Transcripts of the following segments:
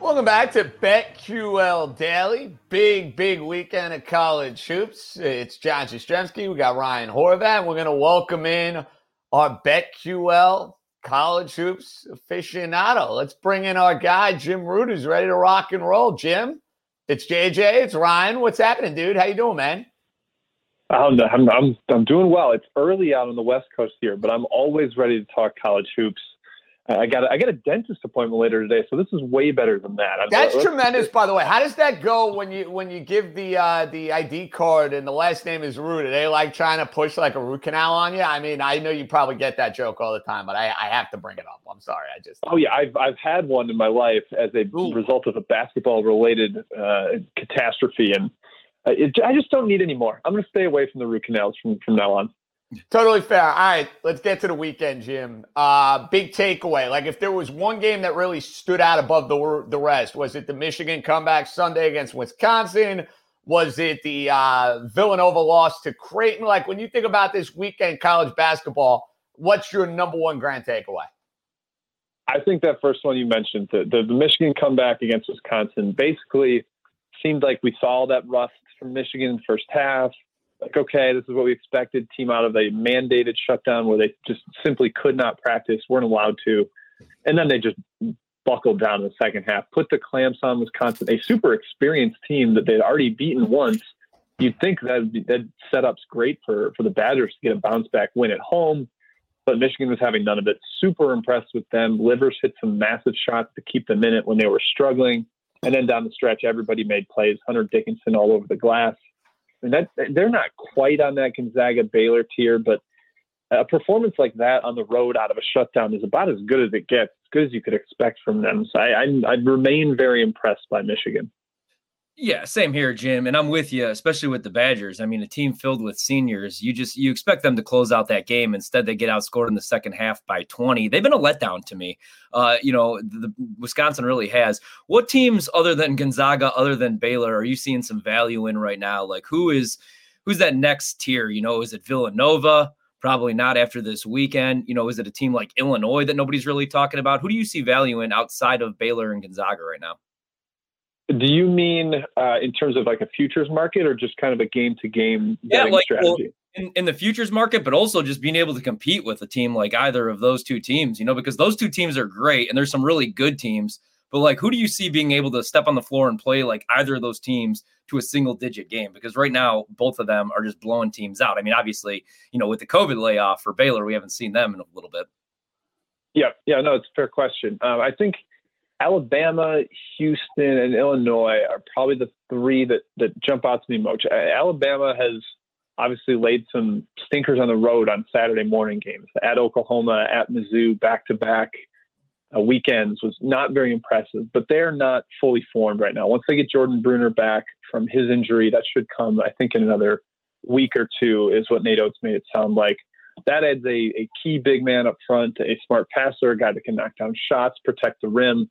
Welcome back to BetQL Daily. Big, big weekend of college hoops. It's John Jastremski. We got Ryan Horvat. We're going to welcome in our BetQL college hoops aficionado. Let's bring in our guy, Jim Root, who's ready to rock and roll. Jim, it's JJ. It's Ryan. What's happening, dude? How you doing, man? I'm, I'm, I'm, I'm doing well. It's early out on the West Coast here, but I'm always ready to talk college hoops. I got a, I got a dentist appointment later today, so this is way better than that. That's I'm, tremendous, by the way. How does that go when you when you give the uh, the ID card and the last name is Root? Are they like trying to push like a root canal on you? I mean, I know you probably get that joke all the time, but I, I have to bring it up. I'm sorry, I just. Oh yeah, I've I've had one in my life as a Ooh. result of a basketball related uh, catastrophe, and uh, it, I just don't need any more. I'm going to stay away from the root canals from from now on. Totally fair. All right, let's get to the weekend, Jim. Uh, big takeaway. Like, if there was one game that really stood out above the the rest, was it the Michigan comeback Sunday against Wisconsin? Was it the uh, Villanova loss to Creighton? Like, when you think about this weekend college basketball, what's your number one grand takeaway? I think that first one you mentioned, the, the, the Michigan comeback against Wisconsin, basically seemed like we saw that rust from Michigan first half like, okay, this is what we expected. Team out of a mandated shutdown where they just simply could not practice, weren't allowed to. And then they just buckled down in the second half, put the clamps on Wisconsin, a super experienced team that they'd already beaten once. You'd think that that setup's great for, for the Badgers to get a bounce back win at home, but Michigan was having none of it. Super impressed with them. Livers hit some massive shots to keep them in it when they were struggling. And then down the stretch, everybody made plays. Hunter Dickinson all over the glass. Mean, that they're not quite on that Gonzaga Baylor tier, but a performance like that on the road out of a shutdown is about as good as it gets, as good as you could expect from them. So I, I, I remain very impressed by Michigan. Yeah, same here, Jim. And I'm with you, especially with the Badgers. I mean, a team filled with seniors, you just you expect them to close out that game. Instead, they get outscored in the second half by 20. They've been a letdown to me. Uh, you know, the, Wisconsin really has. What teams other than Gonzaga, other than Baylor, are you seeing some value in right now? Like who is who's that next tier? You know, is it Villanova? Probably not after this weekend. You know, is it a team like Illinois that nobody's really talking about? Who do you see value in outside of Baylor and Gonzaga right now? Do you mean uh, in terms of like a futures market or just kind of a game to game betting like, strategy? Well, in, in the futures market, but also just being able to compete with a team like either of those two teams, you know, because those two teams are great and there's some really good teams. But like, who do you see being able to step on the floor and play like either of those teams to a single digit game? Because right now, both of them are just blowing teams out. I mean, obviously, you know, with the COVID layoff for Baylor, we haven't seen them in a little bit. Yeah, yeah, no, it's a fair question. Um, I think Alabama, Houston, and Illinois are probably the three that that jump out to me most. Alabama has obviously laid some stinkers on the road on Saturday morning games at Oklahoma, at Mizzou, back to back weekends was not very impressive. But they're not fully formed right now. Once they get Jordan Bruner back from his injury, that should come, I think, in another week or two, is what Nate Oats made it sound like. That adds a, a key big man up front, a smart passer, a guy that can knock down shots, protect the rim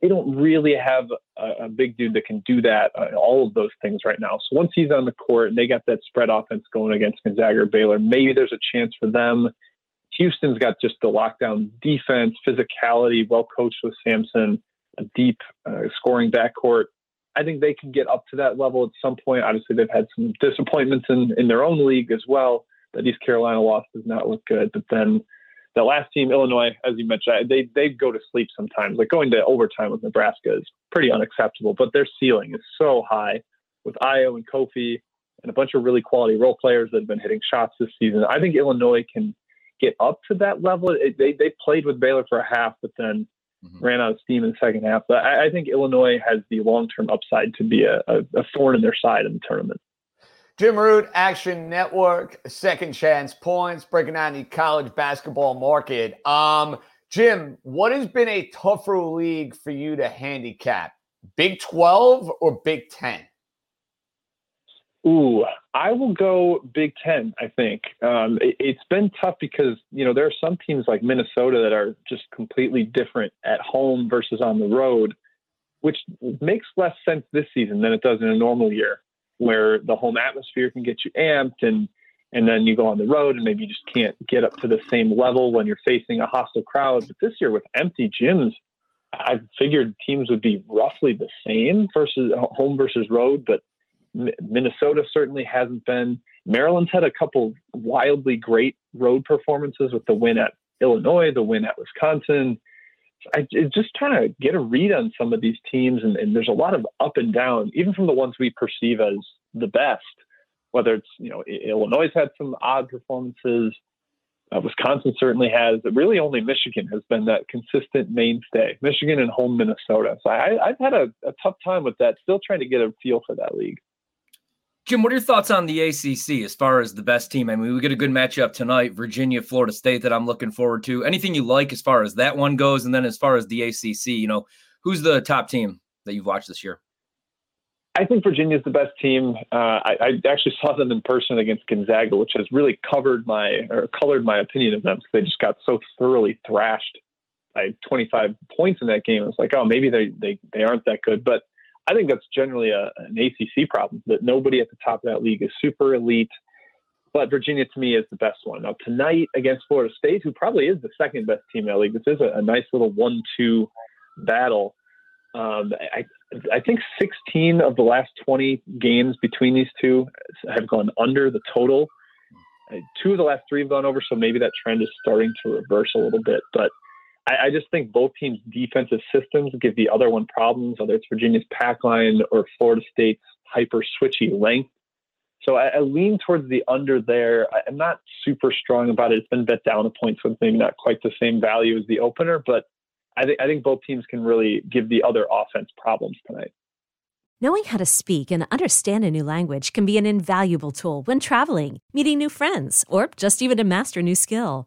they don't really have a, a big dude that can do that, uh, all of those things right now. So once he's on the court and they got that spread offense going against Gonzaga or Baylor, maybe there's a chance for them. Houston's got just the lockdown defense, physicality, well coached with Sampson, a deep uh, scoring backcourt. I think they can get up to that level at some point. Obviously, they've had some disappointments in, in their own league as well. That East Carolina loss does not look good. But then the last team, Illinois, as you mentioned, they they go to sleep sometimes. Like going to overtime with Nebraska is pretty unacceptable. But their ceiling is so high with Ayo and Kofi and a bunch of really quality role players that have been hitting shots this season. I think Illinois can get up to that level. It, they they played with Baylor for a half, but then mm-hmm. ran out of steam in the second half. But I, I think Illinois has the long term upside to be a, a, a thorn in their side in the tournament. Jim Root, Action Network, Second Chance Points, breaking down the college basketball market. Um, Jim, what has been a tougher league for you to handicap? Big 12 or Big 10? Ooh, I will go Big Ten. I think um, it, has been tough because you know there are some teams like Minnesota that are just completely different at home versus on the road, which makes less sense this season than it does in a normal year, where the home atmosphere can get you amped and and then you go on the road and maybe you just can't get up to the same level when you're facing a hostile crowd. But this year with empty gyms, I figured teams would be roughly the same versus home versus road, but Minnesota certainly hasn't been. Maryland's had a couple wildly great road performances with the win at Illinois, the win at Wisconsin. I just trying to get a read on some of these teams, and, and, there's a lot of up and down, even from the ones we perceive as the best. Whether it's you know Illinois had some odd performances, uh, Wisconsin certainly has. Really, only Michigan has been that consistent mainstay. Michigan and home Minnesota. So I, have had a, a tough time with that. Still trying to get a feel for that league. Jim, what are your thoughts on the ACC as far as the best team? I mean, we get a good matchup tonight, Virginia, Florida State, that I'm looking forward to. Anything you like as far as that one goes? And then as far as the ACC, you know, who's the top team that you've watched this year? I think Virginia is the best team. Uh, I, I, actually saw them in person against Gonzaga, which has really covered my or colored my opinion of them because they just got so thoroughly thrashed by 25 points in that game. It's like, oh, maybe they they they aren't that good, but I think that's generally a, an ACC problem that nobody at the top of that league is super elite. But Virginia to me is the best one. Now tonight against Florida State, who probably is the second best team in that league, this is a, a nice little one-two battle. Um, I, I think 16 of the last 20 games between these two have gone under the total. Uh, two of the last three have gone over, so maybe that trend is starting to reverse a little bit. But I, I, just think both teams' defensive systems give the other one problems, whether it's Virginia's pack line or Florida State's hyper switchy length. So I, I lean towards the under there. I, am not super strong about it. It's been bet down a point, so it's maybe not quite the same value as the opener, but I I think both teams can really give the other offense problems tonight. Knowing how to speak and understand a new language can be an invaluable tool when traveling, meeting new friends, or just even to master a new skill.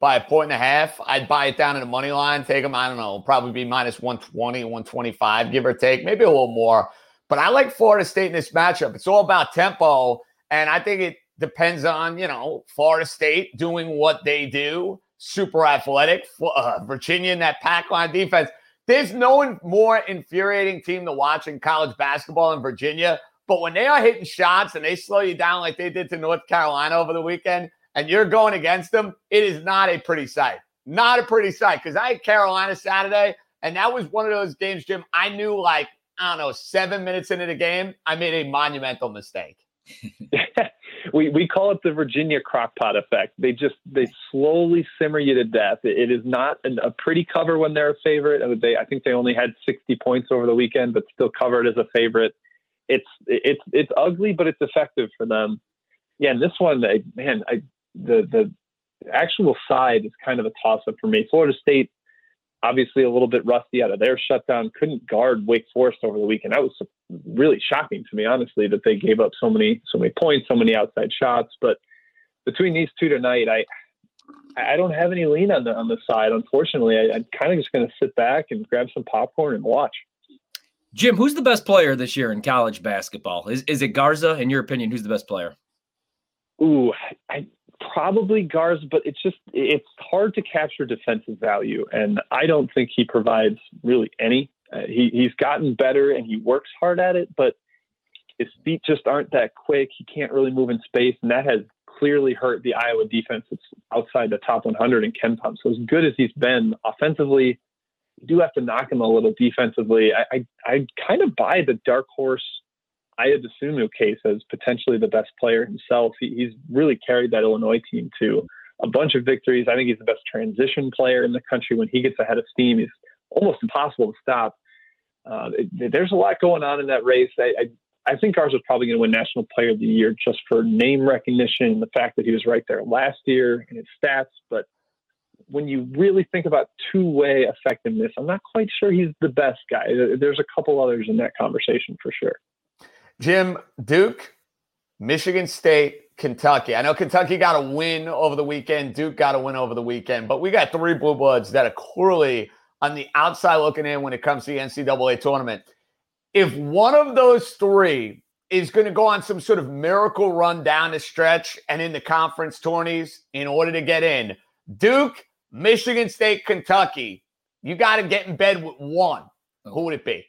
by a point and a half. I'd buy it down in the money line, take them, I don't know, probably be minus 120, 125, give or take, maybe a little more. But I like Florida State in this matchup. It's all about tempo. And I think it depends on, you know, Florida State doing what they do, super athletic, uh, Virginia in that pack line defense. There's no more infuriating team to watch in college basketball in Virginia. But when they are hitting shots and they slow you down like they did to North Carolina over the weekend, and you're going against them, it is not a pretty sight. Not a pretty sight. Because I had Carolina Saturday, and that was one of those games, Jim. I knew like, I don't know, seven minutes into the game, I made a monumental mistake. we we call it the Virginia crockpot effect. They just they slowly simmer you to death. it, it is not an, a pretty cover when they're a favorite. Uh, they I think they only had 60 points over the weekend, but still covered as a favorite. It's it's it's ugly, but it's effective for them. Yeah, and this one, I, man, I the the actual side is kind of a toss up for me. Florida State, obviously a little bit rusty out of their shutdown, couldn't guard Wake Forest over the weekend. That was really shocking to me, honestly, that they gave up so many so many points, so many outside shots. But between these two tonight, I I don't have any lean on the on the side. Unfortunately, I, I'm kind of just going to sit back and grab some popcorn and watch. Jim, who's the best player this year in college basketball? Is is it Garza? In your opinion, who's the best player? Ooh, I probably Garz, but it's just it's hard to capture defensive value, and I don't think he provides really any. Uh, he he's gotten better and he works hard at it, but his feet just aren't that quick. He can't really move in space, and that has clearly hurt the Iowa defense. It's outside the top 100 in KenPom. So as good as he's been offensively, you do have to knock him a little defensively. I I, I kind of buy the dark horse Ayo Dosunmu case as potentially the best player himself. He, he's really carried that Illinois team to a bunch of victories. I think he's the best transition player in the country. When he gets ahead of steam, he's almost impossible to stop. Uh, it, there's a lot going on in that race. I, I, I think ours was probably going to win National Player of the Year just for name recognition, and the fact that he was right there last year and his stats. But when you really think about two-way effectiveness, I'm not quite sure he's the best guy. There's a couple others in that conversation for sure. Jim, Duke, Michigan State, Kentucky. I know Kentucky got a win over the weekend. Duke got a win over the weekend, but we got three blue bloods that are clearly on the outside looking in when it comes to the NCAA tournament. If one of those three is going to go on some sort of miracle run down the stretch and in the conference tourneys in order to get in, Duke, Michigan State, Kentucky, you got to get in bed with one. Who would it be?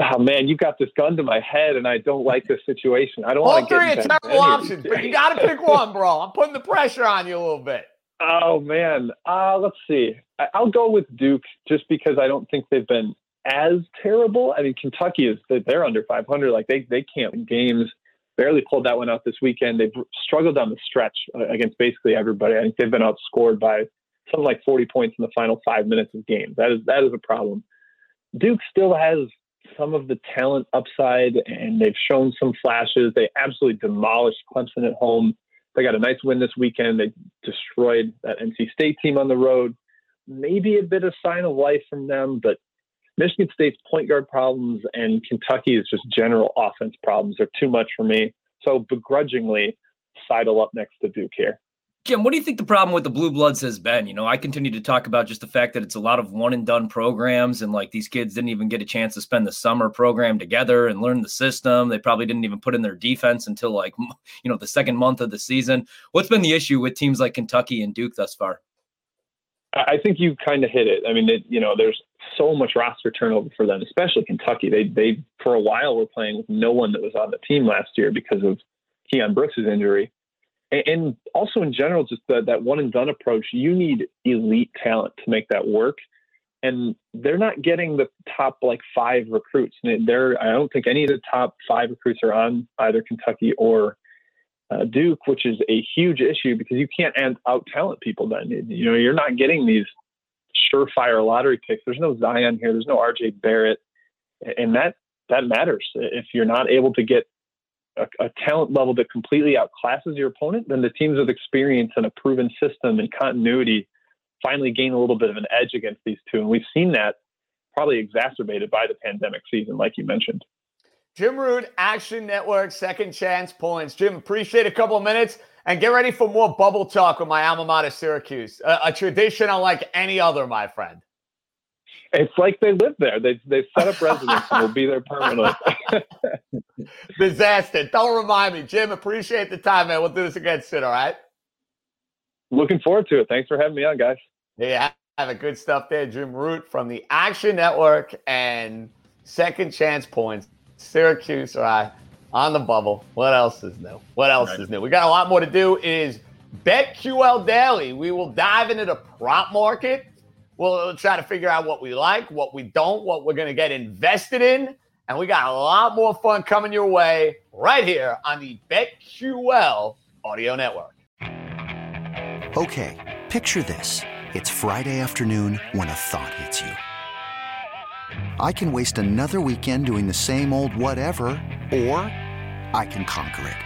Oh man, you got this gun to my head, and I don't like this situation. I don't want to get. All three are terrible options, but you got to pick one, bro. I'm putting the pressure on you a little bit. Oh man, uh, let's see. I, will go with Duke just because I don't think they've been as terrible. I mean, Kentucky is they're under 500. Like they they can't win games. Barely pulled that one out this weekend. They've struggled down the stretch uh, against basically everybody. I think they've been outscored by something like 40 points in the final five minutes of games. That is that is a problem. Duke still has some of the talent upside, and they've shown some flashes. They absolutely demolished Clemson at home. They got a nice win this weekend. They destroyed that NC State team on the road. Maybe a bit of sign of life from them, but Michigan State's point guard problems and Kentucky's just general offense problems are too much for me. So begrudgingly, sidle up next to Duke here. Jim, what do you think the problem with the Blue Bloods has been? You know, I continue to talk about just the fact that it's a lot of one and done programs, and like these kids didn't even get a chance to spend the summer program together and learn the system. They probably didn't even put in their defense until like, you know, the second month of the season. What's been the issue with teams like Kentucky and Duke thus far? I think you kind of hit it. I mean, it, you know, there's so much roster turnover for them, especially Kentucky. They, they, for a while, were playing with no one that was on the team last year because of Keion Brooks' injury and also in general, just the, that one and done approach, you need elite talent to make that work. And they're not getting the top like five recruits. And They're, I don't think any of the top five recruits are on either Kentucky or uh, Duke, which is a huge issue because you can't out talent people. Then you know you're not getting these surefire lottery picks. There's no Zion here. There's no RJ Barrett, and that that matters. If you're not able to get a, a, talent level that completely outclasses your opponent, then the teams with experience and a proven system and continuity finally gain a little bit of an edge against these two. And we've seen that probably exacerbated by the pandemic season, like you mentioned. Jim Root, Action Network, Second Chance Points. Jim, appreciate a couple of minutes and get ready for more bubble talk with my alma mater, Syracuse. A, a tradition unlike any other, my friend. It's like they live there. They they set up residence and will be there permanently. Disaster. Don't remind me, Jim. Appreciate the time, man. We'll do this again soon. All right. Looking forward to it. Thanks for having me on, guys. Yeah, have a good stuff there, Jim Root from the Action Network and Second Chance Points. Syracuse, all right, on the bubble. What else is new? What else right. is new? We got a lot more to do. It is BetQL Daily. We will dive into the prop market. We'll try to figure out what we like, what we don't, what we're going to get invested in. And we got a lot more fun coming your way right here on the BetQL Audio Network. Okay, picture this. It's Friday afternoon when a thought hits you. I can waste another weekend doing the same old whatever, or I can conquer it.